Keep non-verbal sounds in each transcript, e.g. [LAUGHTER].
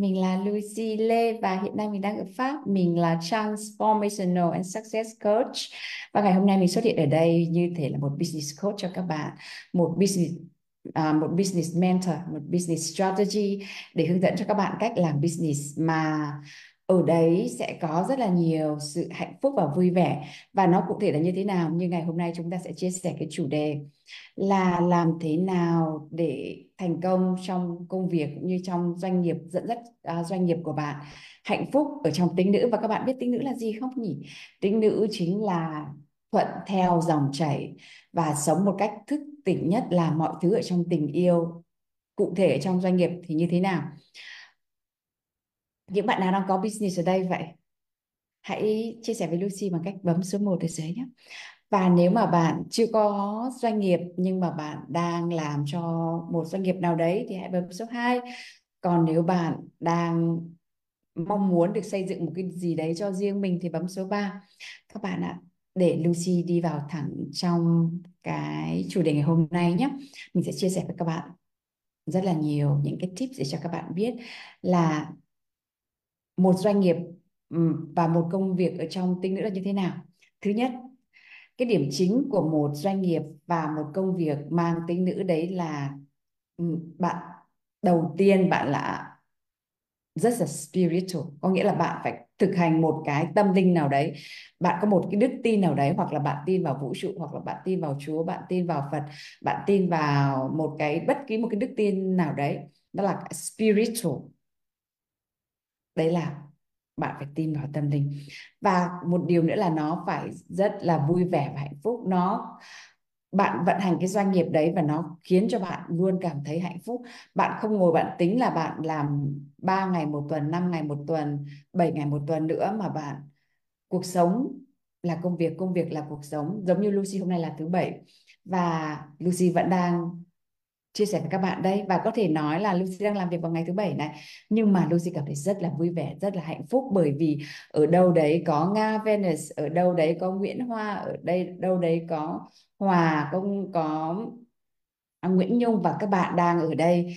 mình là Lucy Lê và hiện nay mình đang ở Pháp. Mình là Transformational and Success Coach. Và ngày hôm nay mình xuất hiện ở đây như thể là một business coach cho các bạn, một business À, một business mentor, một business strategy để hướng dẫn cho các bạn cách làm business mà ở đấy sẽ có rất là nhiều sự hạnh phúc và vui vẻ. Và nó cụ thể là như thế nào? Như ngày hôm nay chúng ta sẽ chia sẻ cái chủ đề là làm thế nào để thành công trong công việc cũng như trong doanh nghiệp dẫn dắt uh, doanh nghiệp của bạn. Hạnh phúc ở trong tính nữ. Và các bạn biết tính nữ là gì không nhỉ? Tính nữ chính là thuận theo dòng chảy và sống một cách thức tỉnh nhất là mọi thứ ở trong tình yêu cụ thể trong doanh nghiệp thì như thế nào? Những bạn nào đang có business ở đây vậy, hãy chia sẻ với Lucy bằng cách bấm số 1 ở dưới nhé. Và nếu mà bạn chưa có doanh nghiệp nhưng mà bạn đang làm cho một doanh nghiệp nào đấy thì hãy bấm số 2 còn nếu bạn đang mong muốn được xây dựng một cái gì đấy cho riêng mình thì bấm số 3 các bạn ạ, để Lucy đi vào thẳng trong cái chủ đề ngày hôm nay nhé. Mình sẽ chia sẻ với các bạn rất là nhiều những cái tips để cho các bạn biết là một doanh nghiệp và một công việc ở trong tinh nữ là như thế nào? Thứ nhất, cái điểm chính của một doanh nghiệp và một công việc mang tính nữ đấy là bạn, đầu tiên bạn là rất là spiritual. Có nghĩa là bạn phải thực hành một cái tâm linh nào đấy. Bạn có một cái đức tin nào đấy, hoặc là bạn tin vào vũ trụ, hoặc là bạn tin vào Chúa, bạn tin vào Phật, bạn tin vào một cái, bất kỳ một cái đức tin nào đấy. Đó là spiritual đấy là bạn phải tin vào tâm linh. Và một điều nữa là nó phải rất là vui vẻ và hạnh phúc. Nó, bạn vận hành cái doanh nghiệp đấy và nó khiến cho bạn luôn cảm thấy hạnh phúc. Bạn không ngồi bạn tính là bạn làm 3 ngày một tuần 5 ngày một tuần 7 ngày một tuần nữa mà bạn, cuộc sống là công việc công việc là cuộc sống. Giống như Lucy hôm nay là thứ bảy. Và Lucy vẫn đang chia sẻ với các bạn đây. Và có thể nói là Lucy đang làm việc vào ngày thứ bảy này. Nhưng mà Lucy cảm thấy rất là vui vẻ, rất là hạnh phúc. Bởi vì ở đâu đấy có Nga Venus ở đâu đấy có Nguyễn Hoa, ở đây, đâu đấy có Hòa công có à, Nguyễn Nhung và các bạn đang ở đây.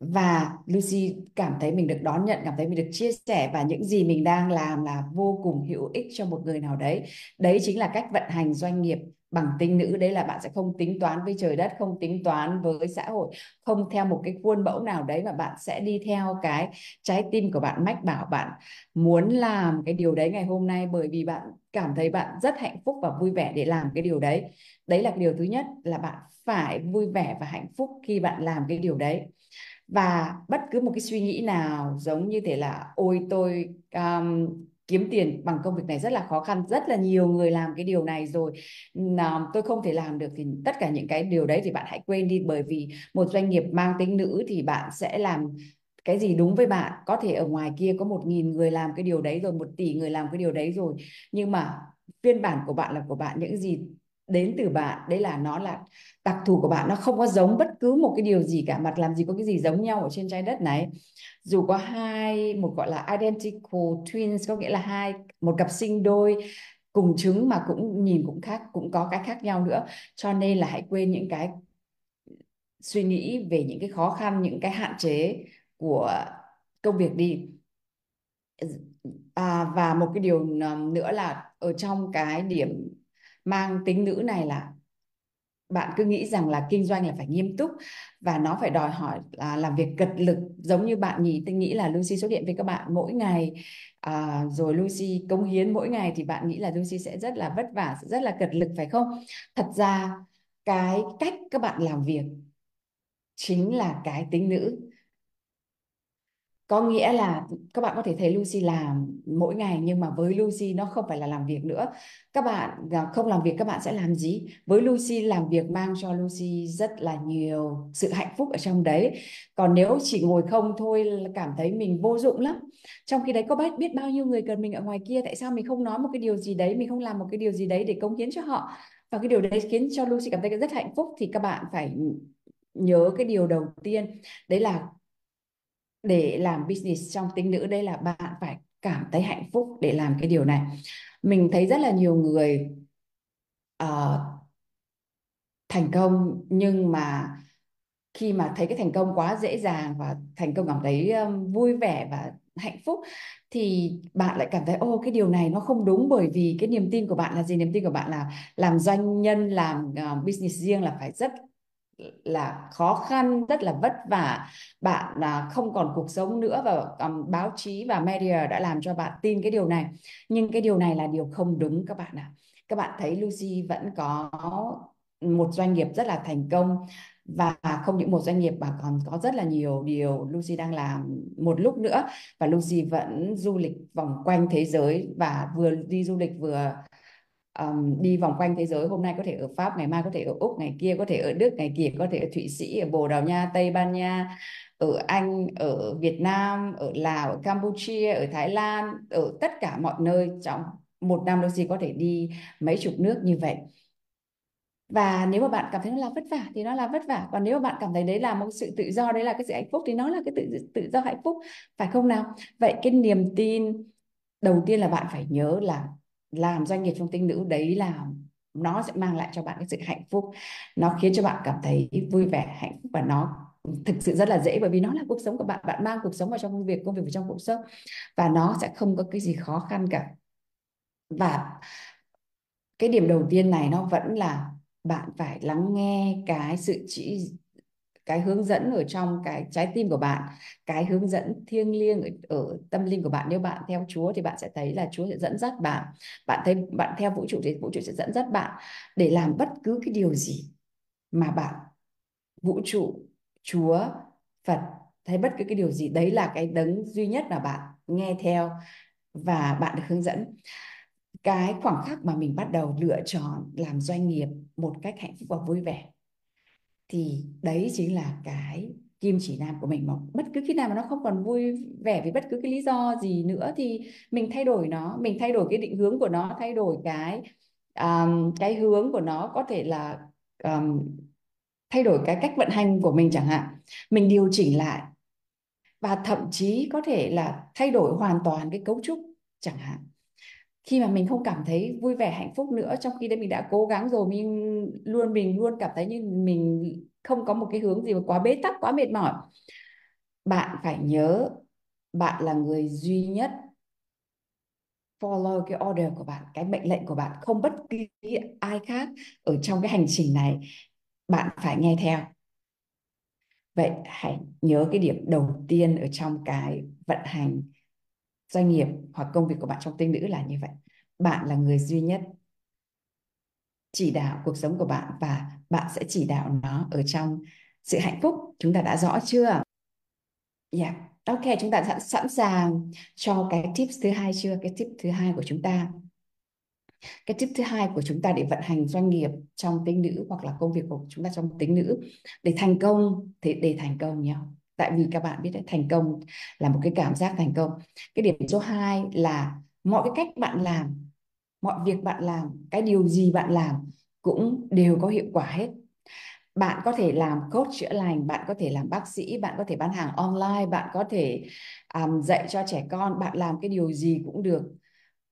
Và Lucy cảm thấy mình được đón nhận, cảm thấy mình được chia sẻ. Và những gì mình đang làm là vô cùng hữu ích cho một người nào đấy. Đấy chính là cách vận hành doanh nghiệp bằng tinh nữ đấy là bạn sẽ không tính toán với trời đất không tính toán với xã hội không theo một cái khuôn mẫu nào đấy mà bạn sẽ đi theo cái trái tim của bạn mách bảo bạn muốn làm cái điều đấy ngày hôm nay bởi vì bạn cảm thấy bạn rất hạnh phúc và vui vẻ để làm cái điều đấy. Đấy là cái điều thứ nhất là bạn phải vui vẻ và hạnh phúc khi bạn làm cái điều đấy. Và bất cứ một cái suy nghĩ nào giống như thế là ôi tôi um, kiếm tiền bằng công việc này rất là khó khăn, rất là nhiều người làm cái điều này rồi. À, tôi không thể làm được thì tất cả những cái điều đấy thì bạn hãy quên đi, bởi vì một doanh nghiệp mang tính nữ thì bạn sẽ làm cái gì đúng với bạn. Có thể ở ngoài kia có một nghìn người làm cái điều đấy rồi, một tỷ người làm cái điều đấy rồi, nhưng mà phiên bản của bạn là của bạn, những gì đến từ bạn. Đấy là nó là đặc thù của bạn. Nó không có giống bất cứ một cái điều gì cả mặt làm gì có cái gì giống nhau ở trên trái đất này. Dù có hai một gọi là identical twins có nghĩa là hai một cặp sinh đôi cùng trứng mà cũng nhìn cũng khác cũng có cái khác nhau nữa. Cho nên là hãy quên những cái suy nghĩ về những cái khó khăn những cái hạn chế của công việc đi. À, và một cái điều um, nữa là ở trong cái điểm mang tính nữ này là bạn cứ nghĩ rằng là kinh doanh là phải nghiêm túc và nó phải đòi hỏi là làm việc cật lực giống như bạn nhỉ tôi nghĩ là Lucy xuất hiện với các bạn mỗi ngày à, rồi Lucy công hiến mỗi ngày thì bạn nghĩ là Lucy sẽ rất là vất vả rất là cật lực phải không? Thật ra cái cách các bạn làm việc chính là cái tính nữ có nghĩa là các bạn có thể thấy Lucy làm mỗi ngày, nhưng mà với Lucy nó không phải là làm việc nữa. Các bạn à, không làm việc các bạn sẽ làm gì? Với Lucy, làm việc mang cho Lucy rất là nhiều sự hạnh phúc ở trong đấy. Còn nếu chỉ ngồi không thôi là cảm thấy mình vô dụng lắm. Trong khi đấy, có biết biết bao nhiêu người cần mình ở ngoài kia, tại sao mình không nói một cái điều gì đấy, mình không làm một cái điều gì đấy để cống hiến cho họ? Và cái điều đấy khiến cho Lucy cảm thấy rất hạnh phúc, thì các bạn phải nhớ cái điều đầu tiên, đấy là để làm business trong tính nữ đây là bạn phải cảm thấy hạnh phúc để làm cái điều này. Mình thấy rất là nhiều người uh, thành công nhưng mà khi mà thấy cái thành công quá dễ dàng và thành công cảm thấy um, vui vẻ và hạnh phúc thì bạn lại cảm thấy ô cái điều này nó không đúng bởi vì cái niềm tin của bạn là gì? Niềm tin của bạn là làm doanh nhân làm uh, business riêng là phải rất là khó khăn rất là vất vả. Bạn à, không còn cuộc sống nữa và um, báo chí và media đã làm cho bạn tin cái điều này. Nhưng cái điều này là điều không đúng các bạn ạ. À. các bạn thấy Lucy vẫn có một doanh nghiệp rất là thành công và không những một doanh nghiệp mà còn có rất là nhiều điều Lucy đang làm một lúc nữa. Và Lucy vẫn du lịch vòng quanh thế giới và vừa đi du lịch vừa um, đi vòng quanh thế giới hôm nay có thể ở Pháp ngày mai có thể ở Úc ngày kia có thể ở Đức ngày kia có thể ở Thụy Sĩ ở Bồ Đào Nha Tây Ban Nha ở Anh ở Việt Nam ở Lào ở Campuchia ở Thái Lan ở tất cả mọi nơi trong một năm Lucy có thể đi mấy chục nước như vậy. Và nếu mà bạn cảm thấy nó là vất vả thì nó là vất vả còn nếu mà bạn cảm thấy đấy là một sự tự do đấy là cái sự hạnh phúc thì nó là cái tự tự do hạnh phúc phải không nào? Vậy cái niềm tin đầu tiên là bạn phải nhớ là làm doanh nghiệp trong tinh nữ đấy là nó sẽ mang lại cho bạn cái sự hạnh phúc. Nó khiến cho bạn cảm thấy vui vẻ, hạnh phúc và nó thực sự rất là dễ bởi vì nó là cuộc sống của bạn bạn mang cuộc sống vào trong công việc công việc vào trong cuộc sống và nó sẽ không có cái gì khó khăn cả. Và cái điểm đầu tiên này nó vẫn là bạn phải lắng nghe cái sự chỉ cái hướng dẫn ở trong cái trái tim của bạn cái hướng dẫn thiêng liêng ở, ở tâm linh của bạn. Nếu bạn theo Chúa thì bạn sẽ thấy là Chúa sẽ dẫn dắt bạn. Bạn thấy bạn theo vũ trụ thì vũ trụ sẽ dẫn dắt bạn để làm bất cứ cái điều gì mà bạn vũ trụ Chúa Phật thấy bất cứ cái điều gì. Đấy là cái đấng duy nhất mà bạn nghe theo và bạn được hướng dẫn. Cái khoảng khắc mà mình bắt đầu lựa chọn làm doanh nghiệp một cách hạnh phúc và vui vẻ thì đấy chính là cái kim chỉ nam của mình mà bất cứ khi nào mà nó không còn vui vẻ vì bất cứ cái lý do gì nữa thì mình thay đổi nó mình thay đổi cái định hướng của nó thay đổi cái um, cái hướng của nó có thể là um, thay đổi cái cách vận hành của mình chẳng hạn. Mình điều chỉnh lại và thậm chí có thể là thay đổi hoàn toàn cái cấu trúc chẳng hạn khi mà mình không cảm thấy vui vẻ, hạnh phúc nữa, trong khi đấy mình đã cố gắng rồi, mình luôn mình luôn cảm thấy như mình không có một cái hướng gì mà quá bế tắc, quá mệt mỏi. Bạn phải nhớ, bạn là người duy nhất follow cái order của bạn, cái mệnh lệnh của bạn. Không bất kỳ ai khác ở trong cái hành trình này, bạn phải nghe theo. Vậy hãy nhớ cái điểm đầu tiên ở trong cái vận hành doanh nghiệp hoặc công việc của bạn trong tinh nữ là như vậy. Bạn là người duy nhất chỉ đạo cuộc sống của bạn và bạn sẽ chỉ đạo nó ở trong sự hạnh phúc. Chúng ta đã rõ chưa? Yeah. ok, chúng ta sẵn sẵn sàng cho cái tips thứ hai chưa? Cái tip thứ hai của chúng ta. Cái tip thứ hai của chúng ta để vận hành doanh nghiệp trong tính nữ hoặc là công việc của chúng ta trong tính nữ để thành công thì để thành công nhé tại vì các bạn biết đấy thành công là một cái cảm giác thành công. Cái điểm số 2 là mọi cái cách bạn làm mọi việc bạn làm cái điều gì bạn làm cũng đều có hiệu quả hết. Bạn có thể làm coach chữa lành bạn có thể làm bác sĩ bạn có thể bán hàng online bạn có thể um, dạy cho trẻ con bạn làm cái điều gì cũng được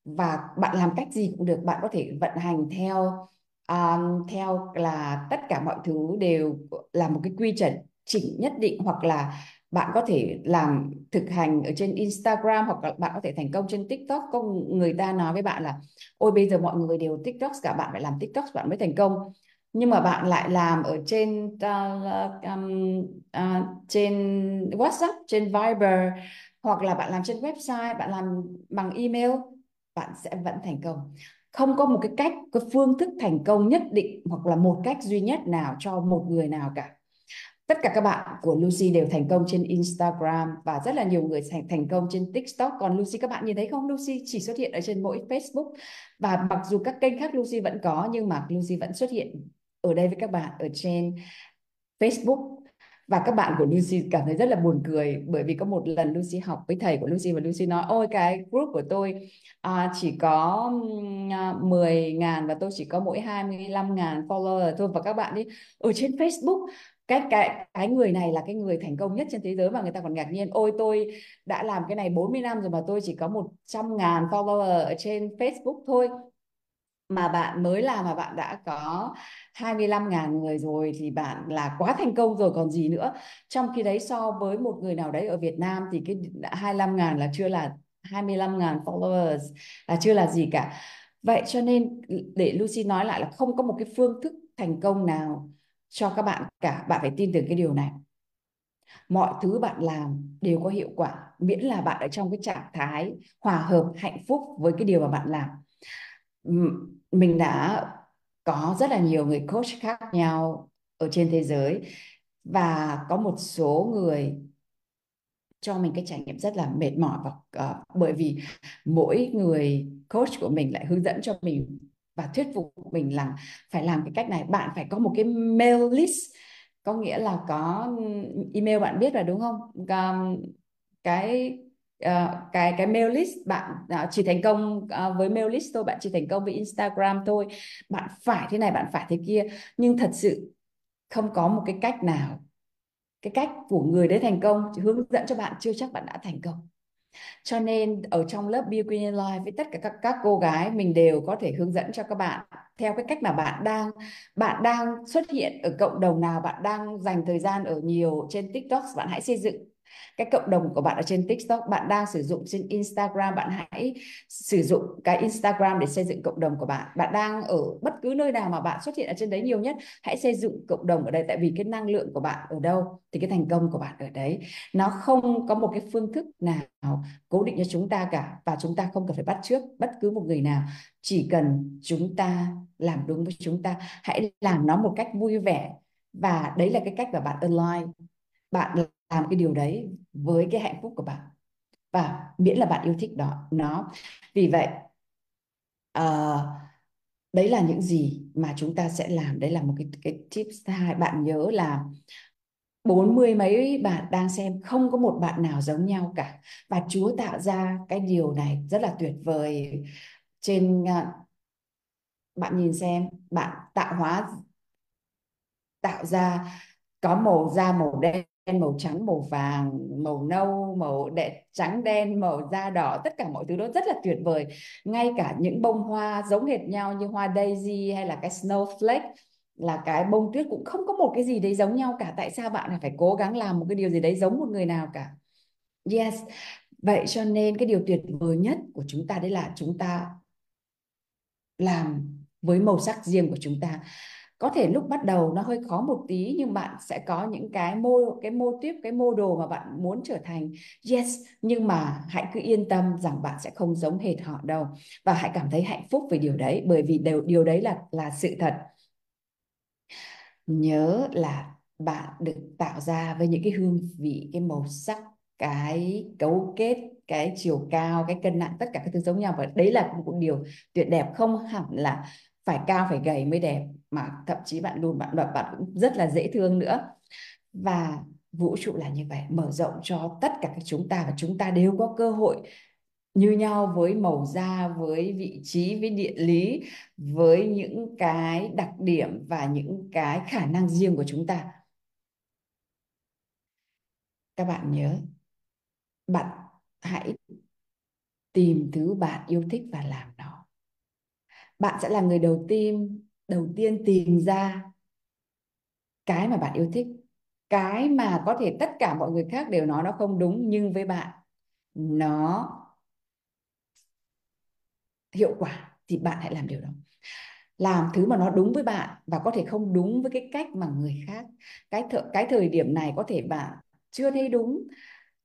và bạn làm cách gì cũng được. Bạn có thể vận hành theo um, theo là tất cả mọi thứ đều là một cái quy chuẩn chỉnh nhất định hoặc là bạn có thể làm thực hành ở trên Instagram hoặc là bạn có thể thành công trên TikTok. Có người ta nói với bạn là ôi bây giờ mọi người đều TikTok cả bạn phải làm TikTok bạn mới thành công. Nhưng mà bạn lại làm ở trên uh, um, uh, trên WhatsApp trên Viber hoặc là bạn làm trên website bạn làm bằng email bạn sẽ vẫn thành công. Không có một cái cách cái phương thức thành công nhất định hoặc là một cách duy nhất nào cho một người nào cả tất cả các bạn của Lucy đều thành công trên Instagram và rất là nhiều người thành thành công trên TikTok. Còn Lucy các bạn nhìn thấy không? Lucy chỉ xuất hiện ở trên mỗi Facebook. Và mặc dù các kênh khác Lucy vẫn có nhưng mà Lucy vẫn xuất hiện ở đây với các bạn ở trên Facebook. Và các bạn của Lucy cảm thấy rất là buồn cười bởi vì có một lần Lucy học với thầy của Lucy và Lucy nói ôi cái group của tôi à, chỉ có 10 à, ngàn và tôi chỉ có mỗi 25 ngàn follower thôi. Và các bạn đi ở trên Facebook cái cái cái người này là cái người thành công nhất trên thế giới và người ta còn ngạc nhiên, ôi, tôi đã làm cái này 40 năm rồi mà tôi chỉ có 100 ngàn follower ở trên Facebook thôi mà bạn mới làm mà bạn đã có 25.000 người rồi thì bạn là quá thành công rồi, còn gì nữa. Trong khi đấy, so với một người nào đấy ở Việt Nam thì cái 25.000 là chưa là 25.000 followers, là chưa là gì cả. Vậy cho nên, để Lucy nói lại là không có một cái phương thức thành công nào cho các bạn cả. Bạn phải tin tưởng cái điều này. Mọi thứ bạn làm đều có hiệu quả miễn là bạn ở trong cái trạng thái hòa hợp hạnh phúc với cái điều mà bạn làm mình đã có rất là nhiều người coach khác nhau ở trên thế giới và có một số người cho mình cái trải nghiệm rất là mệt mỏi và uh, bởi vì mỗi người coach của mình lại hướng dẫn cho mình và thuyết phục mình là phải làm cái cách này. Bạn phải có một cái mail list có nghĩa là có email bạn biết rồi đúng không? Cái uh, cái cái mail list bạn uh, chỉ thành công uh, với mail list thôi bạn chỉ thành công với Instagram thôi. Bạn phải thế này bạn phải thế kia. Nhưng thật sự không có một cái cách nào cái cách của người đấy thành công hướng dẫn cho bạn chưa chắc bạn đã thành công cho nên ở trong lớp Be Queen in Life với tất cả các các cô gái mình đều có thể hướng dẫn cho các bạn theo cái cách mà bạn đang bạn đang xuất hiện ở cộng đồng nào, bạn đang dành thời gian ở nhiều trên TikTok, bạn hãy xây dựng cái cộng đồng của bạn ở trên TikTok, bạn đang sử dụng trên Instagram, bạn hãy sử dụng cái Instagram để xây dựng cộng đồng của bạn. Bạn đang ở bất cứ nơi nào mà bạn xuất hiện ở trên đấy nhiều nhất, hãy xây dựng cộng đồng ở đây tại vì cái năng lượng của bạn ở đâu thì cái thành công của bạn ở đấy. Nó không có một cái phương thức nào cố định cho chúng ta cả và chúng ta không cần phải bắt trước bất cứ một người nào. Chỉ cần chúng ta làm đúng với chúng ta, hãy làm nó một cách vui vẻ và đấy là cái cách mà bạn online bạn làm cái điều đấy với cái hạnh phúc của bạn. Và miễn là bạn yêu thích đó nó. Vì vậy uh, đấy là những gì mà chúng ta sẽ làm. Đấy là một cái cái tips hai. Bạn nhớ là bốn mươi mấy bạn đang xem không có một bạn nào giống nhau cả. Và Chúa tạo ra cái điều này rất là tuyệt vời. Trên uh, bạn nhìn xem bạn tạo hóa tạo ra có màu da màu đen màu trắng, màu vàng, màu nâu, màu đen, trắng, đen, màu da đỏ, tất cả mọi thứ đó rất là tuyệt vời. Ngay cả những bông hoa giống hệt nhau như hoa daisy hay là cái snowflake là cái bông tuyết cũng không có một cái gì đấy giống nhau cả. Tại sao bạn lại phải cố gắng làm một cái điều gì đấy giống một người nào cả? Yes. Vậy cho nên cái điều tuyệt vời nhất của chúng ta đấy là chúng ta làm với màu sắc riêng của chúng ta có thể lúc bắt đầu nó hơi khó một tí, nhưng bạn sẽ có những cái mô cái mô tiếp cái mô đồ mà bạn muốn trở thành. Yes, nhưng mà hãy cứ yên tâm rằng bạn sẽ không giống hệt họ đâu. Và hãy cảm thấy hạnh phúc về điều đấy, bởi vì điều điều đấy là là sự thật. Nhớ là bạn được tạo ra với những cái hương vị, cái màu sắc, cái cấu kết, cái chiều cao, cái cân nặng, tất cả các thứ giống nhau. Và đấy là một điều tuyệt đẹp, không hẳn là phải cao, phải gầy mới đẹp mà thậm chí bạn luôn bạn bạn bạn cũng rất là dễ thương nữa. Và vũ trụ là như vậy, mở rộng cho tất cả các chúng ta và chúng ta đều có cơ hội như nhau với màu da, với vị trí, với địa lý, với những cái đặc điểm và những cái khả năng riêng của chúng ta. Các bạn nhớ, bạn hãy tìm thứ bạn yêu thích và làm bạn sẽ là người đầu tiên đầu tiên tìm ra cái mà bạn yêu thích. Cái mà có thể tất cả mọi người khác đều nói nó không đúng nhưng với bạn nó hiệu quả thì bạn hãy làm điều đó. Làm thứ mà nó đúng với bạn và có thể không đúng với cái cách mà người khác cái th cái thời điểm này có thể bạn chưa thấy đúng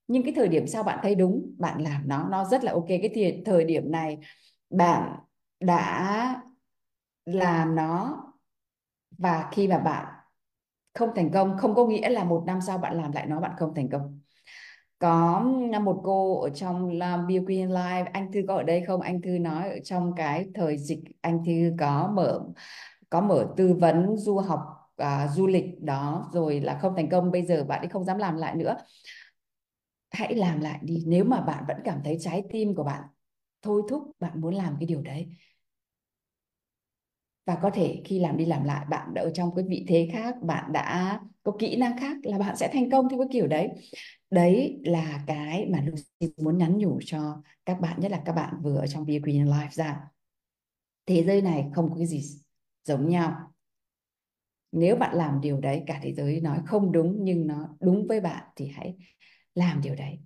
nhưng cái thời điểm sau bạn thấy đúng bạn làm nó nó rất là ok. Cái thời, thời điểm này bạn đã làm nó và khi mà bạn không thành công không có nghĩa là một năm sau bạn làm lại nó bạn không thành công. Có một cô ở trong Bill Green Live anh Thư có ở đây không? Anh Thư nói ở trong cái thời dịch anh Thư có mở có mở tư vấn du học à, du lịch đó rồi là không thành công bây giờ bạn ấy không dám làm lại nữa. Hãy làm lại đi nếu mà bạn vẫn cảm thấy trái tim của bạn thôi thúc bạn muốn làm cái điều đấy và có thể khi làm đi làm lại, bạn đã ở trong cái vị thế khác, bạn đã có kỹ năng khác là bạn sẽ thành công theo cái kiểu đấy. Đấy là cái mà Lucy muốn nhắn nhủ cho các bạn, nhất là các bạn vừa ở trong Be Green Life ra. Thế giới này không có cái gì giống nhau. Nếu bạn làm điều đấy, cả thế giới nói không đúng nhưng nó đúng với bạn thì hãy làm điều đấy.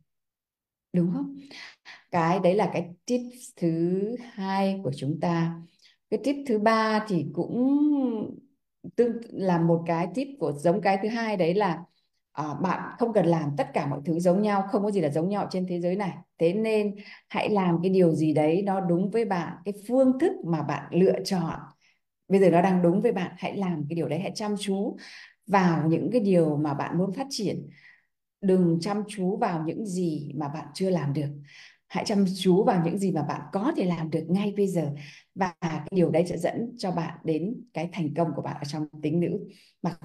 Đúng không? Cái đấy là cái tip thứ hai của chúng ta cái tip thứ ba thì cũng tương là một cái tip của giống cái thứ hai đấy là à, bạn không cần làm tất cả mọi thứ giống nhau không có gì là giống nhau trên thế giới này. Thế nên hãy làm cái điều gì đấy nó đúng với bạn cái phương thức mà bạn lựa chọn. Bây giờ nó đang đúng với bạn hãy làm cái điều đấy hãy chăm chú vào những cái điều mà bạn muốn phát triển. Đừng chăm chú vào những gì mà bạn chưa làm được hãy chăm chú vào những gì mà bạn có thể làm được ngay bây giờ. Và cái điều đấy sẽ dẫn cho bạn đến cái thành công của bạn ở trong tính nữ. Mà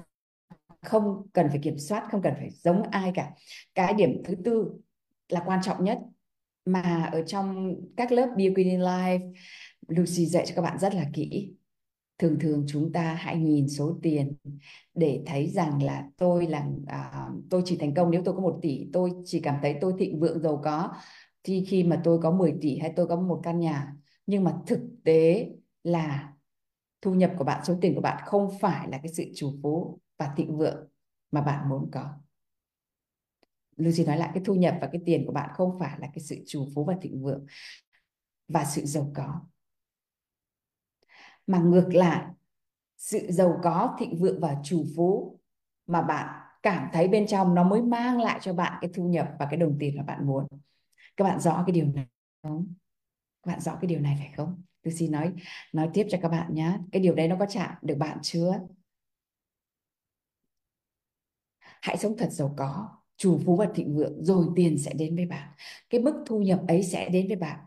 không cần phải kiểm soát không cần phải giống ai cả. Cái điểm thứ tư là quan trọng nhất mà ở trong các lớp Beauty Life Lucy dạy cho các bạn rất là kỹ. Thường thường chúng ta hãy nhìn số tiền để thấy rằng là tôi là à, tôi chỉ thành công nếu tôi có một tỷ. Tôi chỉ cảm thấy tôi thịnh vượng giàu có khi khi mà tôi có 10 tỷ hay tôi có một căn nhà, nhưng mà thực tế là thu nhập của bạn, số tiền của bạn không phải là cái sự chủ phú và thịnh vượng mà bạn muốn có. Lucy nói lại, cái thu nhập và cái tiền của bạn không phải là cái sự chủ phú và thịnh vượng và sự giàu có. Mà ngược lại, sự giàu có, thịnh vượng và chủ phú mà bạn cảm thấy bên trong nó mới mang lại cho bạn cái thu nhập và cái đồng tiền mà bạn muốn các bạn rõ cái điều này không? Các bạn rõ cái điều này phải không? Tôi xin nói nói tiếp cho các bạn nhé cái điều đấy nó có chạm được bạn chưa? Hãy sống thật giàu có chủ phú và thịnh vượng, rồi tiền sẽ đến với bạn. Cái mức thu nhập ấy sẽ đến với bạn.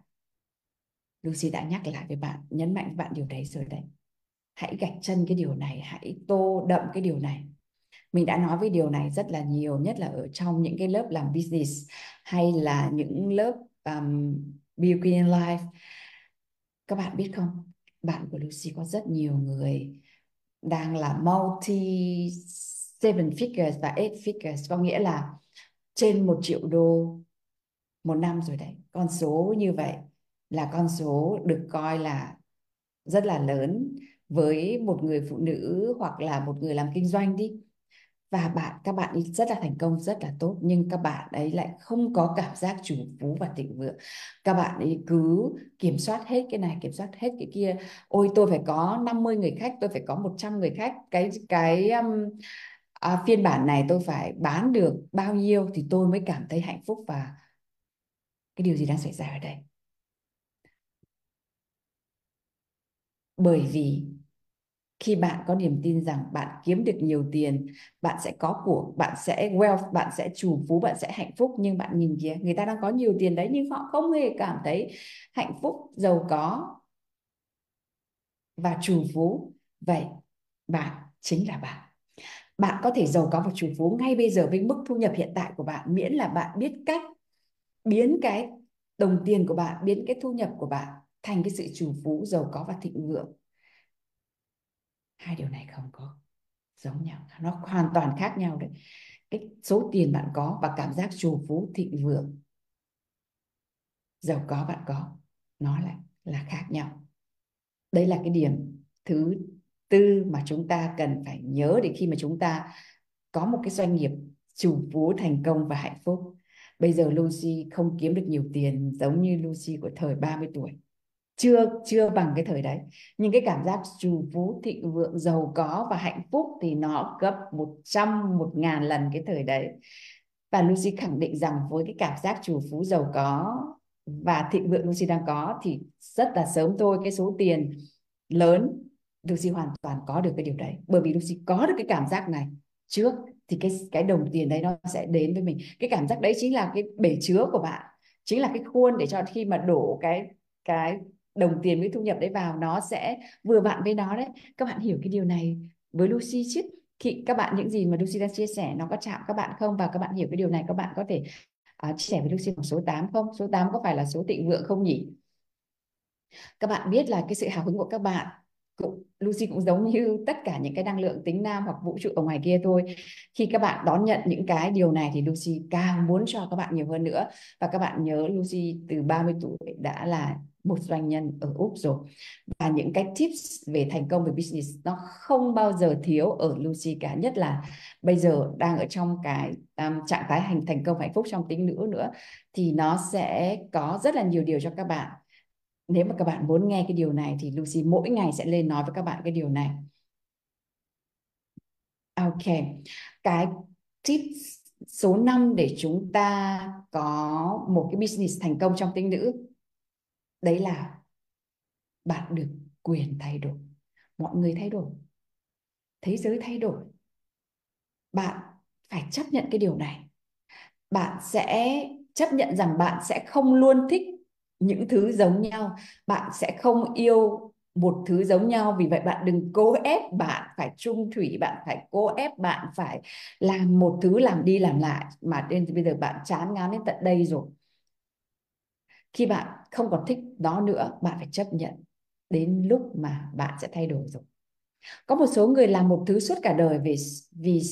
Lucy đã nhắc lại với bạn, nhấn mạnh với bạn điều đấy rồi đấy. Hãy gạch chân cái điều này, hãy tô đậm cái điều này mình đã nói với điều này rất là nhiều nhất là ở trong những cái lớp làm business hay là những lớp um, beauty in life. Các bạn biết không? Bạn của Lucy có rất nhiều người đang là multi seven figures và eight figures có nghĩa là trên một triệu đô một năm rồi đấy. Con số như vậy là con số được coi là rất là lớn với một người phụ nữ hoặc là một người làm kinh doanh đi và bạn các bạn ấy rất là thành công rất là tốt nhưng các bạn ấy lại không có cảm giác chủ phú và thịnh vượng. Các bạn ấy cứ kiểm soát hết cái này kiểm soát hết cái kia. Ôi tôi phải có 50 người khách tôi phải có 100 người khách. Cái cái um, à, phiên bản này tôi phải bán được bao nhiêu thì tôi mới cảm thấy hạnh phúc và cái điều gì đang xảy ra ở đây? Bởi vì khi bạn có niềm tin rằng bạn kiếm được nhiều tiền, bạn sẽ có của, bạn sẽ wealth, bạn sẽ chủ phú, bạn sẽ hạnh phúc. Nhưng bạn nhìn kìa, người ta đang có nhiều tiền đấy nhưng họ không hề cảm thấy hạnh phúc, giàu có và chủ phú. Vậy bạn chính là bạn. Bạn có thể giàu có và chủ phú ngay bây giờ với mức thu nhập hiện tại của bạn, miễn là bạn biết cách biến cái đồng tiền của bạn, biến cái thu nhập của bạn thành cái sự chủ phú, giàu có và thịnh vượng hai điều này không có giống nhau, nó hoàn toàn khác nhau đấy. Cái số tiền bạn có và cảm giác trù phú thịnh vượng, giàu có bạn có, nó lại là khác nhau. Đây là cái điểm thứ tư mà chúng ta cần phải nhớ để khi mà chúng ta có một cái doanh nghiệp chủ phú thành công và hạnh phúc. Bây giờ Lucy không kiếm được nhiều tiền giống như Lucy của thời 30 tuổi chưa chưa bằng cái thời đấy. Nhưng cái cảm giác trù phú thịnh vượng, giàu có và hạnh phúc thì nó gấp 100 một ngàn lần cái thời đấy. Và Lucy khẳng định rằng với cái cảm giác chủ phú, giàu có và thịnh vượng Lucy đang có thì rất là sớm thôi, cái số tiền lớn Lucy hoàn toàn có được cái điều đấy. Bởi vì Lucy có được cái cảm giác này trước thì cái cái đồng tiền đấy nó sẽ đến với mình. Cái cảm giác đấy chính là cái bể chứa của bạn, chính là cái khuôn để cho khi mà đổ cái cái đồng tiền với thu nhập đấy vào nó sẽ vừa vặn với nó đấy. Các bạn hiểu cái điều này với Lucy chứ? Khi các bạn những gì mà Lucy đang chia sẻ nó có chạm các bạn không? Và các bạn hiểu cái điều này các bạn có thể uh, chia sẻ với Lucy bằng số 8 không? Số 8 có phải là số tịnh vượng không nhỉ? Các bạn biết là cái sự hào hứng của các bạn cũng Lucy cũng giống như tất cả những cái năng lượng tính nam hoặc vũ trụ ở ngoài kia thôi. Khi các bạn đón nhận những cái điều này thì Lucy càng muốn cho các bạn nhiều hơn nữa. Và các bạn nhớ Lucy từ 30 tuổi đã là một doanh nhân ở Úc rồi. Và những cái tips về thành công về business nó không bao giờ thiếu ở Lucy cả. Nhất là bây giờ đang ở trong cái um, trạng thái hành thành công hạnh phúc trong tính nữ nữa thì nó sẽ có rất là nhiều điều cho các bạn nếu mà các bạn muốn nghe cái điều này thì Lucy mỗi ngày sẽ lên nói với các bạn cái điều này. Ok, cái tip số 5 để chúng ta có một cái business thành công trong tính nữ. Đấy là bạn được quyền thay đổi. Mọi người thay đổi. Thế giới thay đổi. Bạn phải chấp nhận cái điều này. Bạn sẽ chấp nhận rằng bạn sẽ không luôn thích những thứ giống nhau. Bạn sẽ không yêu một thứ giống nhau, vì vậy bạn đừng cố ép bạn phải trung thủy, bạn phải cố ép bạn phải làm một thứ làm đi làm lại, mà đến bây giờ bạn chán ngán đến tận đây rồi. Khi bạn không còn thích đó nữa, bạn phải chấp nhận đến lúc mà bạn sẽ thay đổi rồi. Có một số người làm một thứ suốt cả đời vì vì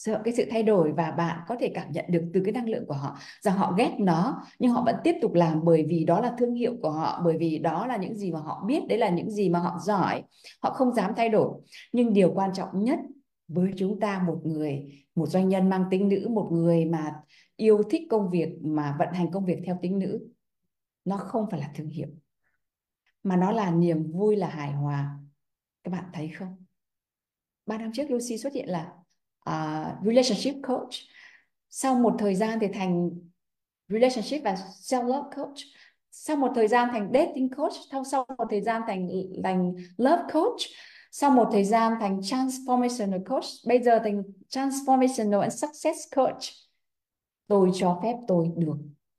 sợ cái sự thay đổi và bạn có thể cảm nhận được từ cái năng lượng của họ rằng họ ghét nó, nhưng họ vẫn tiếp tục làm bởi vì đó là thương hiệu của họ, bởi vì đó là những gì mà họ biết, đấy là những gì mà họ giỏi. Họ không dám thay đổi. Nhưng điều quan trọng nhất với chúng ta, một người, một doanh nhân mang tính nữ, một người mà yêu thích công việc, mà vận hành công việc theo tính nữ, nó không phải là thương hiệu, mà nó là niềm vui, là hài hòa. Các bạn thấy không? Ba năm trước Lucy xuất hiện là uh, relationship coach. Sau một thời gian thì thành relationship và self love coach. Sau một thời gian thành dating coach. Sau sau một thời gian thành thành love coach. Sau một thời gian thành transformational coach. Bây giờ thành transformational and success coach. Tôi cho phép tôi được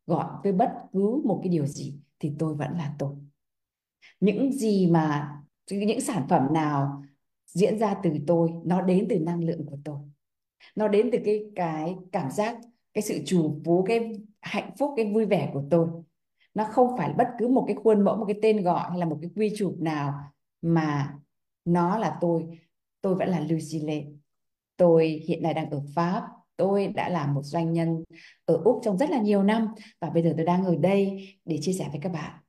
gọi với bất cứ một cái điều gì thì tôi vẫn là tôi. Những gì mà những sản phẩm nào diễn ra từ tôi nó đến từ năng lượng của tôi nó đến từ cái cái cảm giác, cái sự chủ phú, cái hạnh phúc, cái vui vẻ của tôi. Nó không phải bất cứ một cái khuôn mẫu, một cái tên gọi hay là một cái quy chụp nào mà nó là tôi. Tôi vẫn là Lucy Lê. Tôi hiện nay đang ở Pháp. Tôi đã là một doanh nhân ở Úc trong rất là nhiều năm và bây giờ tôi đang ở đây để chia sẻ với các bạn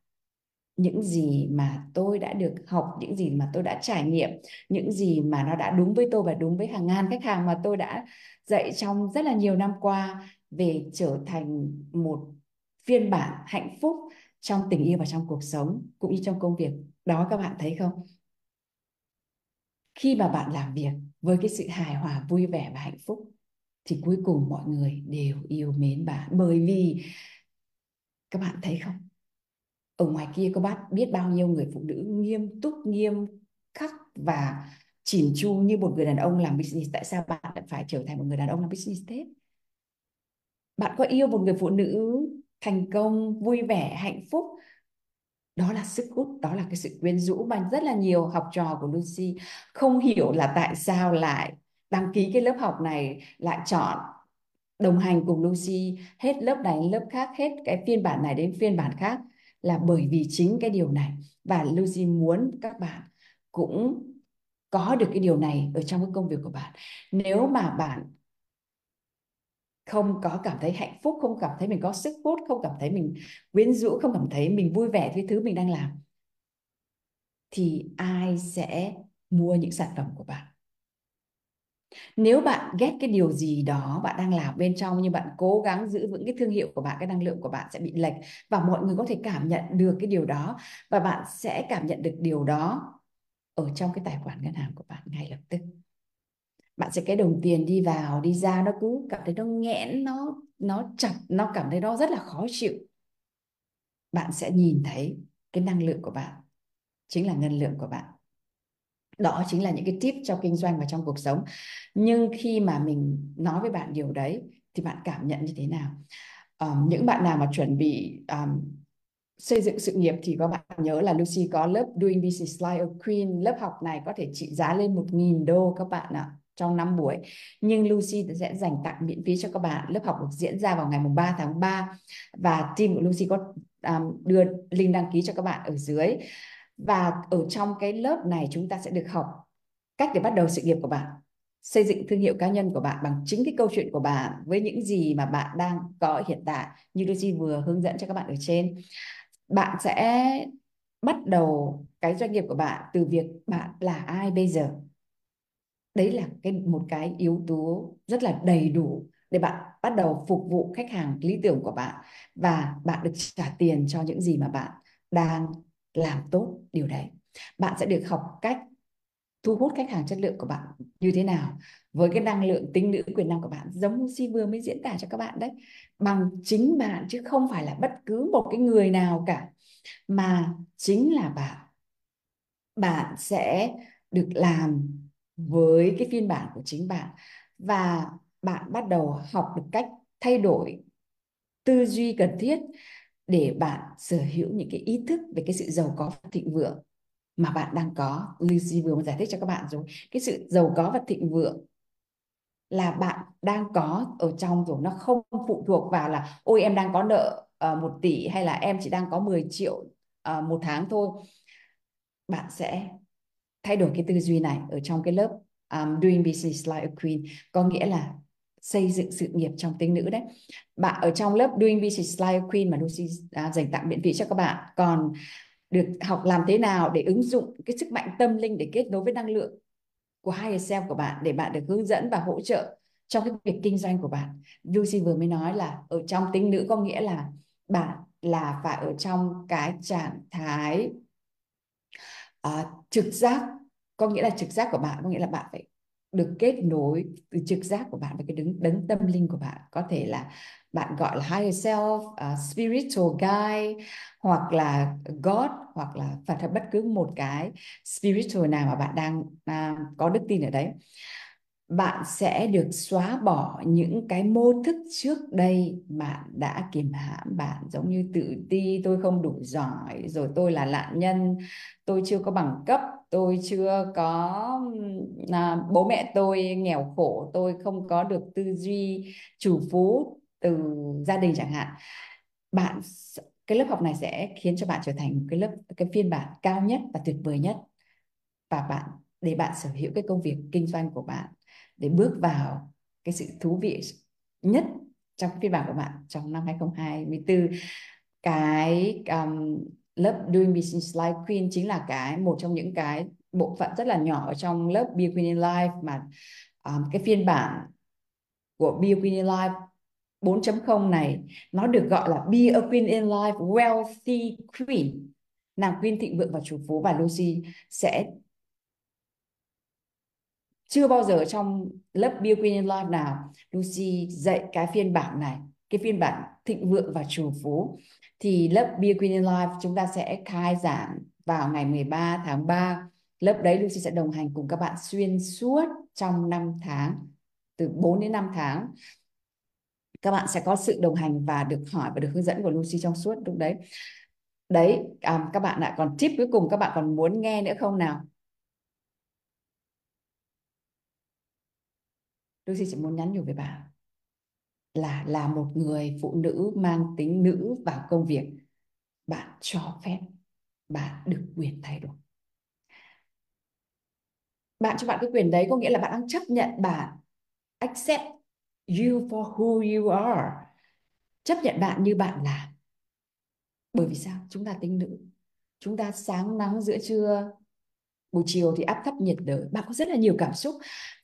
những gì mà tôi đã được học, những gì mà tôi đã trải nghiệm, những gì mà nó đã đúng với tôi và đúng với hàng ngàn khách hàng mà tôi đã dạy trong rất là nhiều năm qua về trở thành một phiên bản hạnh phúc trong tình yêu và trong cuộc sống cũng như trong công việc. Đó, các bạn thấy không? Khi mà bạn làm việc với cái sự hài hòa, vui vẻ và hạnh phúc thì cuối cùng mọi người đều yêu mến bạn. Bởi vì, các bạn thấy không? Ở ngoài kia có bác biết bao nhiêu người phụ nữ nghiêm túc, nghiêm khắc và chỉn chu như một người đàn ông làm business? Tại sao bạn lại phải trở thành một người đàn ông làm business thế? Bạn có yêu một người phụ nữ thành công, vui vẻ, hạnh phúc? Đó là sức hút, đó là cái sự quyến rũ. Mà rất là nhiều học trò của Lucy. Không hiểu là tại sao lại đăng ký cái lớp học này, lại chọn đồng hành cùng Lucy. Hết lớp này lớp khác, hết cái phiên bản này đến phiên bản khác là bởi vì chính cái điều này. Và Lucy muốn các bạn cũng có được cái điều này ở trong cái công việc của bạn. Nếu mà bạn không có cảm thấy hạnh phúc, không cảm thấy mình có sức hút, không cảm thấy mình quyến rũ, không cảm thấy mình vui vẻ với thứ mình đang làm, thì ai sẽ mua những sản phẩm của bạn? Nếu bạn ghét cái điều gì đó bạn đang làm bên trong nhưng bạn cố gắng giữ vững cái thương hiệu của bạn, cái năng lượng của bạn sẽ bị lệch và mọi người có thể cảm nhận được cái điều đó và bạn sẽ cảm nhận được điều đó ở trong cái tài khoản ngân hàng của bạn ngay lập tức. Bạn sẽ cái đồng tiền đi vào, đi ra, nó cứ cảm thấy nó nghẽn, nó nó chặt, nó cảm thấy nó rất là khó chịu. Bạn sẽ nhìn thấy cái năng lượng của bạn chính là ngân lượng của bạn đó chính là những cái tip trong kinh doanh và trong cuộc sống. Nhưng khi mà mình nói với bạn điều đấy thì bạn cảm nhận như thế nào? Um, những bạn nào mà chuẩn bị um, xây dựng sự nghiệp thì các bạn nhớ là Lucy có lớp Doing Business Like a Queen lớp học này có thể trị giá lên 1.000 đô các bạn ạ trong 5 buổi. Nhưng Lucy sẽ dành tặng miễn phí cho các bạn. Lớp học được diễn ra vào ngày 3 tháng 3 và team của Lucy có um, đưa link đăng ký cho các bạn ở dưới và ở trong cái lớp này chúng ta sẽ được học cách để bắt đầu sự nghiệp của bạn, xây dựng thương hiệu cá nhân của bạn bằng chính cái câu chuyện của bạn, với những gì mà bạn đang có hiện tại, như Lucy vừa hướng dẫn cho các bạn ở trên. Bạn sẽ bắt đầu cái doanh nghiệp của bạn từ việc bạn là ai bây giờ. Đấy là cái, một cái yếu tố rất là đầy đủ để bạn bắt đầu phục vụ khách hàng lý tưởng của bạn và bạn được trả tiền cho những gì mà bạn đang làm tốt điều đấy. Bạn sẽ được học cách thu hút khách hàng chất lượng của bạn như thế nào, với cái năng lượng tính nữ quyền năng của bạn giống như si vừa mới diễn tả cho các bạn đấy, bằng chính bạn chứ không phải là bất cứ một cái người nào cả, mà chính là bạn. Bạn sẽ được làm với cái phiên bản của chính bạn và bạn bắt đầu học được cách thay đổi tư duy cần thiết để bạn sở hữu những cái ý thức về cái sự giàu có và thịnh vượng mà bạn đang có. Lucy vừa mới giải thích cho các bạn rồi. Cái sự giàu có và thịnh vượng là bạn đang có ở trong rồi. Nó không phụ thuộc vào là ôi em đang có nợ ờ, uh, 1 tỷ hay là em chỉ đang có 10 triệu uh, một tháng thôi. Bạn sẽ thay đổi cái tư duy này ở trong cái lớp um, Doing Business Like a Queen. Có nghĩa là xây dựng sự nghiệp trong tính nữ đấy bạn ở trong lớp Doing Business Like Queen mà Lucy à, dành tặng miễn phí cho các bạn còn được học làm thế nào để ứng dụng cái sức mạnh tâm linh để kết nối với năng lượng của hai self của bạn để bạn được hướng dẫn và hỗ trợ trong cái việc kinh doanh của bạn. Lucy vừa mới nói là ở trong tính nữ có nghĩa là bạn là phải ở trong cái trạng thái uh, trực giác có nghĩa là trực giác của bạn có nghĩa là bạn phải được kết nối từ trực giác của bạn với cái đứng đấng tâm linh của bạn. Có thể là bạn gọi là higher self, uh, spiritual guide hoặc là God hoặc là Phật thật bất cứ một cái spiritual nào mà bạn đang uh, có đức tin ở đấy bạn sẽ được xóa bỏ những cái mô thức trước đây mà đã kiềm hãm bạn. Giống như tự ti tôi không đủ giỏi rồi tôi là nạn nhân tôi chưa có bằng cấp tôi chưa có à, bố mẹ tôi nghèo khổ tôi không có được tư duy chủ phú từ gia đình chẳng hạn. Bạn cái lớp học này sẽ khiến cho bạn trở thành một cái lớp cái phiên bản cao nhất và tuyệt vời nhất. Và bạn để bạn sở hữu cái công việc kinh doanh của bạn để bước vào cái sự thú vị nhất trong phiên bản của bạn trong năm 2024 cái um, lớp Doing Business Life Queen chính là cái một trong những cái bộ phận rất là nhỏ ở trong lớp Be Queen in Life mà um, cái phiên bản của Be Queen in Life 4.0 này nó được gọi là Be a Queen in Life Wealthy Queen. Nàng queen thịnh vượng và chủ phú và Lucy sẽ chưa bao giờ trong lớp Bill Queen in Life nào Lucy dạy cái phiên bản này cái phiên bản thịnh vượng và trù phú. Thì lớp Bill Queen in Life chúng ta sẽ khai giảng vào ngày 13 tháng 3 lớp đấy Lucy sẽ đồng hành cùng các bạn xuyên suốt trong 5 tháng từ 4 đến 5 tháng. Các bạn sẽ có sự đồng hành và được hỏi và được hướng dẫn của Lucy trong suốt lúc đấy. Đấy um, các bạn ạ còn tip cuối cùng các bạn còn muốn nghe nữa không nào? Lucy chỉ muốn nhắn nhủ với bà là là một người phụ nữ mang tính nữ vào công việc. Bạn cho phép bạn được quyền thay đổi. Bạn cho bạn cái quyền đấy có nghĩa là bạn đang chấp nhận, bạn accept you for who you are. Chấp nhận bạn như bạn là. Bởi vì sao? Chúng ta tính nữ. Chúng ta sáng nắng giữa trưa buổi chiều thì áp thấp nhiệt đới. Bạn có rất là nhiều cảm xúc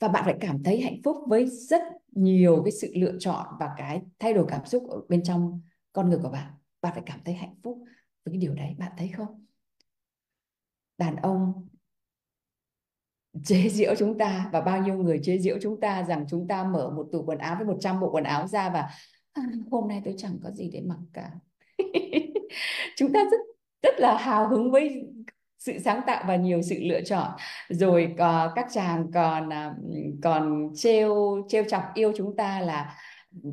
và bạn phải cảm thấy hạnh phúc với rất nhiều cái sự lựa chọn và cái thay đổi cảm xúc ở bên trong con người của bạn. Bạn phải cảm thấy hạnh phúc với cái điều đấy bạn thấy không? Đàn ông chế [LAUGHS] giễu chúng ta và bao nhiêu người chế giễu chúng ta rằng chúng ta mở một tủ quần áo với 100 bộ quần áo ra và à, hôm nay tôi chẳng có gì để mặc cả. [LAUGHS] Chúng ta rất rất là hào hứng với sự sáng tạo và nhiều sự lựa chọn. Rồi uh, các chàng còn uh, còn trêu trêu chọc yêu chúng ta là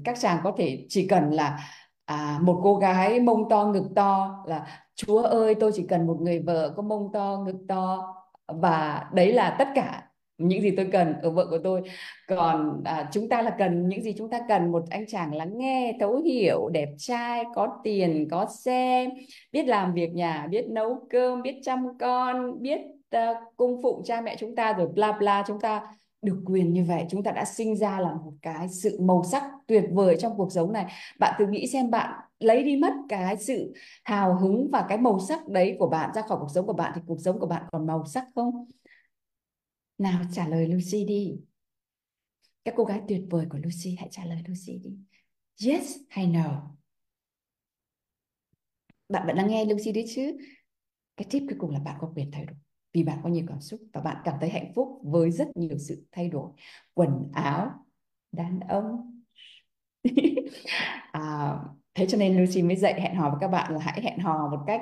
các chàng có thể chỉ cần là à, một cô gái mông to ngực to là Chúa ơi tôi chỉ cần một người vợ có mông to ngực to. Và đấy là tất cả những gì tôi cần ở vợ của tôi. Còn à, chúng ta là cần những gì chúng ta cần một anh chàng lắng nghe thấu hiểu đẹp trai có tiền có xe biết làm việc nhà biết nấu cơm biết chăm con biết uh, cung phụng cha mẹ chúng ta rồi bla bla. Chúng ta được quyền như vậy chúng ta đã sinh ra là một cái sự màu sắc tuyệt vời trong cuộc sống này. Bạn tự nghĩ xem bạn lấy đi mất cái sự hào hứng và cái màu sắc đấy của bạn ra khỏi cuộc sống của bạn thì cuộc sống của bạn còn màu sắc không? Nào trả lời Lucy đi. Các cô gái tuyệt vời của Lucy hãy trả lời Lucy đi. Yes hay no? Bạn vẫn đang nghe Lucy đấy chứ? Cái tip cuối cùng là bạn có quyền thay đổi. Vì bạn có nhiều cảm xúc và bạn cảm thấy hạnh phúc với rất nhiều sự thay đổi. Quần áo đàn ông. [LAUGHS] À, thế cho nên Lucy mới dạy hẹn hò với các bạn là hãy hẹn hò một cách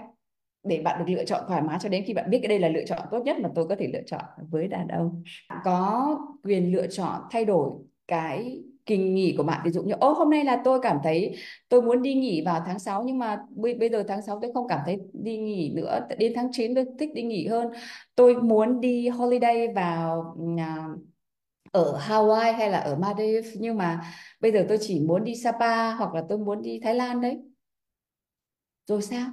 để bạn được lựa chọn thoải mái cho đến khi bạn biết cái đây là lựa chọn tốt nhất mà tôi có thể lựa chọn với đàn ông. Có quyền lựa chọn thay đổi cái kỳ nghỉ của bạn, ví dụ như, ô, hôm nay là tôi cảm thấy tôi muốn đi nghỉ vào tháng 6 nhưng mà bây giờ tháng 6 tôi không cảm thấy đi nghỉ nữa đến tháng 9 tôi thích đi nghỉ hơn. Tôi muốn đi holiday vào nhà ở Hawaii hay là ở Maldives, nhưng mà bây giờ tôi chỉ muốn đi Sapa hoặc là tôi muốn đi Thái Lan đấy. Rồi sao?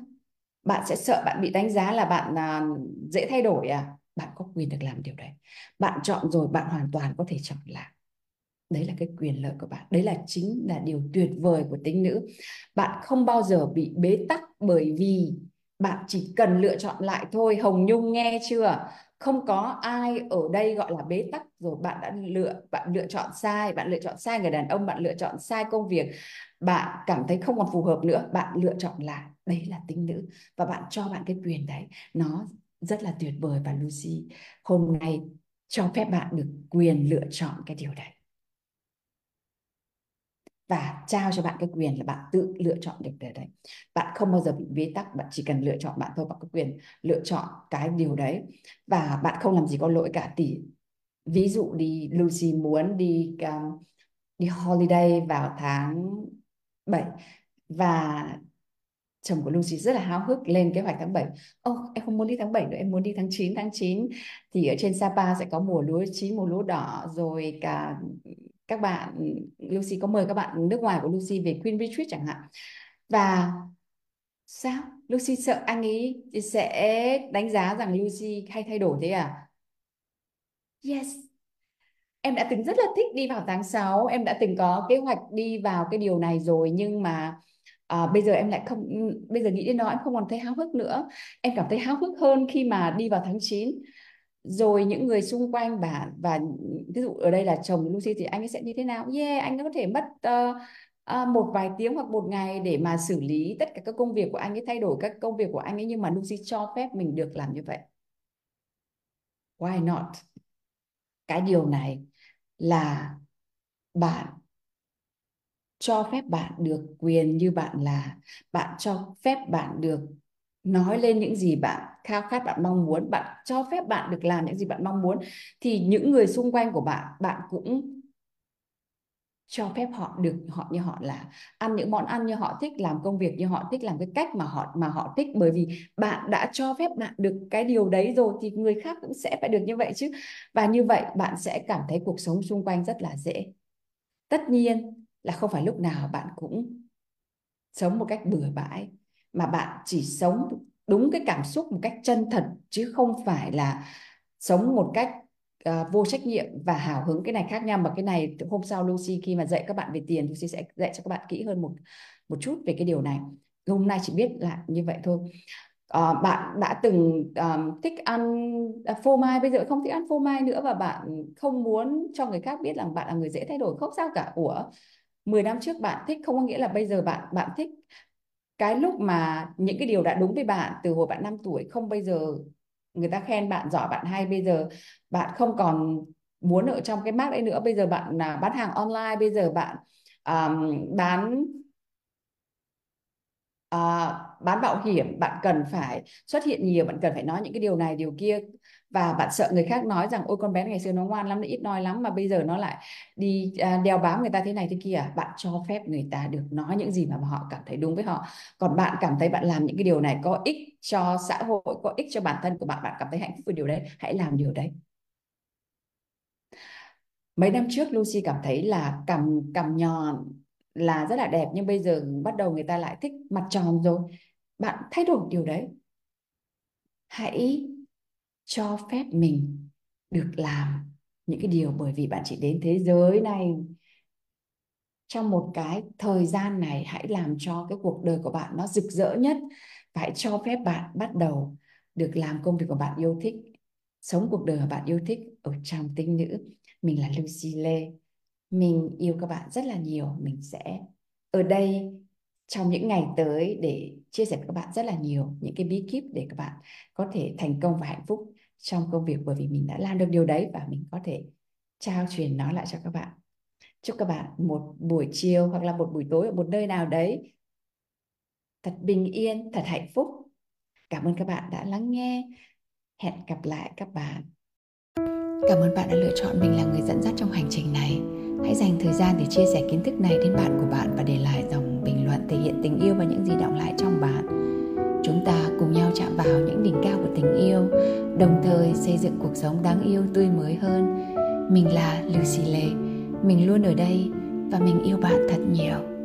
Bạn sẽ sợ bạn bị đánh giá là bạn à, dễ thay đổi à? Bạn có quyền được làm điều đấy. Bạn chọn rồi bạn hoàn toàn có thể chọn lại đấy là cái quyền lợi của bạn. Đấy là chính là điều tuyệt vời của tính nữ. Bạn không bao giờ bị bế tắc bởi vì bạn chỉ cần lựa chọn lại thôi. Hồng Nhung nghe chưa? Không có ai ở đây gọi là bế tắc. Rồi bạn đã lựa bạn lựa chọn sai bạn lựa chọn sai người đàn ông bạn lựa chọn sai công việc. Bạn cảm thấy không còn phù hợp nữa. Bạn lựa chọn lại đấy là tính nữ. Và bạn cho bạn cái quyền đấy. Nó rất là tuyệt vời và Lucy hôm nay cho phép bạn được quyền lựa chọn cái điều đấy. Và trao cho bạn cái quyền là bạn tự lựa chọn được điều đấy. Bạn không bao giờ bị bế tắc bạn chỉ cần lựa chọn bạn thôi bạn có quyền lựa chọn cái điều đấy. Và bạn không làm gì có lỗi cả. Tỷ ví dụ đi Lucy muốn đi um, đi holiday vào tháng 7 và chồng của Lucy rất là háo hức lên kế hoạch tháng 7 Ô, oh, em không muốn đi tháng 7 nữa, em muốn đi tháng 9 Tháng 9 thì ở trên Sapa sẽ có mùa lúa chín, mùa lúa đỏ. Rồi cả các bạn Lucy có mời các bạn nước ngoài của Lucy về Queen Retreat chẳng hạn. Và sao? Lucy sợ anh ấy sẽ đánh giá rằng Lucy hay thay đổi thế à? Yes. Em đã từng rất là thích đi vào tháng 6 em đã từng có kế hoạch đi vào cái điều này rồi nhưng mà à, bây giờ em lại không ừ, bây giờ nghĩ đến nó em không còn thấy háo hức nữa. Em cảm thấy háo hức hơn khi mà đi vào tháng 9 rồi những người xung quanh bạn và ví dụ ở đây là chồng Lucy thì anh ấy sẽ như thế nào? Yeah anh ấy có thể mất uh, uh, một vài tiếng hoặc một ngày để mà xử lý tất cả các công việc của anh ấy thay đổi các công việc của anh ấy nhưng mà Lucy cho phép mình được làm như vậy. Why not? Cái điều này là bạn cho phép bạn được quyền như bạn là. Bạn cho phép bạn được nói lên những gì bạn khao khát, bạn mong muốn. Bạn cho phép bạn được làm những gì bạn mong muốn. Thì những người xung quanh của bạn bạn cũng cho phép họ được họ như họ là. Ăn những món ăn như họ thích, làm công việc như họ thích, làm cái cách mà họ mà họ thích. Bởi vì bạn đã cho phép bạn được cái điều đấy rồi thì người khác cũng sẽ phải được như vậy chứ. Và như vậy bạn sẽ cảm thấy cuộc sống xung quanh rất là dễ. Tất nhiên là không phải lúc nào bạn cũng sống một cách bừa bãi mà bạn chỉ sống đúng cái cảm xúc một cách chân thật chứ không phải là sống một cách uh, vô trách nhiệm và hào hứng. Cái này khác nhau mà cái này hôm sau Lucy khi mà dạy các bạn về tiền Lucy sẽ dạy cho các bạn kỹ hơn một một chút về cái điều này. Hôm nay chỉ biết là như vậy thôi. Uh, bạn đã từng um, thích ăn à, phô mai bây giờ không thích ăn phô mai nữa và bạn không muốn cho người khác biết rằng bạn là người dễ thay đổi không sao cả. Của 10 năm trước bạn thích không có nghĩa là bây giờ bạn bạn thích. Cái lúc mà những cái điều đã đúng với bạn từ hồi bạn 5 tuổi không bây giờ người ta khen bạn giỏi bạn hay bây giờ bạn không còn muốn ở trong cái mát ấy nữa. Bây giờ bạn là bán hàng online bây giờ bạn um, bán à, bán bảo hiểm bạn cần phải xuất hiện nhiều bạn cần phải nói những cái điều này điều kia. Và bạn sợ người khác nói rằng ôi con bé ngày xưa nó ngoan lắm nó ít nói lắm mà bây giờ nó lại đi à, đeo bám người ta thế này thế kia à? bạn cho phép người ta được nói những gì mà họ cảm thấy đúng với họ. Còn bạn cảm thấy bạn làm những cái điều này có ích cho xã hội có ích cho bản thân của bạn bạn cảm thấy hạnh phúc với điều đấy hãy làm điều đấy. Mấy năm trước Lucy cảm thấy là cằm cằm nhòn là rất là đẹp, nhưng bây giờ bắt đầu người ta lại thích mặt tròn rồi. Bạn thay đổi điều đấy. Hãy cho phép mình được làm những cái điều bởi vì bạn chỉ đến thế giới này. Trong một cái thời gian này, hãy làm cho cái cuộc đời của bạn nó rực rỡ nhất và hãy cho phép bạn bắt đầu được làm công việc của bạn yêu thích, sống cuộc đời mà bạn yêu thích ở trong tinh nữ. Mình là Lucy Lê mình yêu các bạn rất là nhiều. Mình sẽ ở đây trong những ngày tới để chia sẻ với các bạn rất là nhiều, những cái bí kíp để các bạn có thể thành công và hạnh phúc trong công việc. Bởi vì mình đã làm được điều đấy và mình có thể trao truyền nó lại cho các bạn. Chúc các bạn một buổi chiều hoặc là một buổi tối ở một nơi nào đấy thật bình yên, thật hạnh phúc. Cảm ơn các bạn đã lắng nghe. Hẹn gặp lại các bạn. Cảm ơn bạn đã lựa chọn mình là người dẫn dắt trong hành trình này hãy dành thời gian để chia sẻ kiến thức này đến bạn của bạn và để lại dòng bình luận thể hiện tình yêu và những gì động lại trong bạn. Chúng ta cùng nhau chạm vào những đỉnh cao của tình yêu, đồng thời xây dựng cuộc sống đáng yêu tươi mới hơn. Mình là lucy lê. Mình luôn ở đây và mình yêu bạn thật nhiều.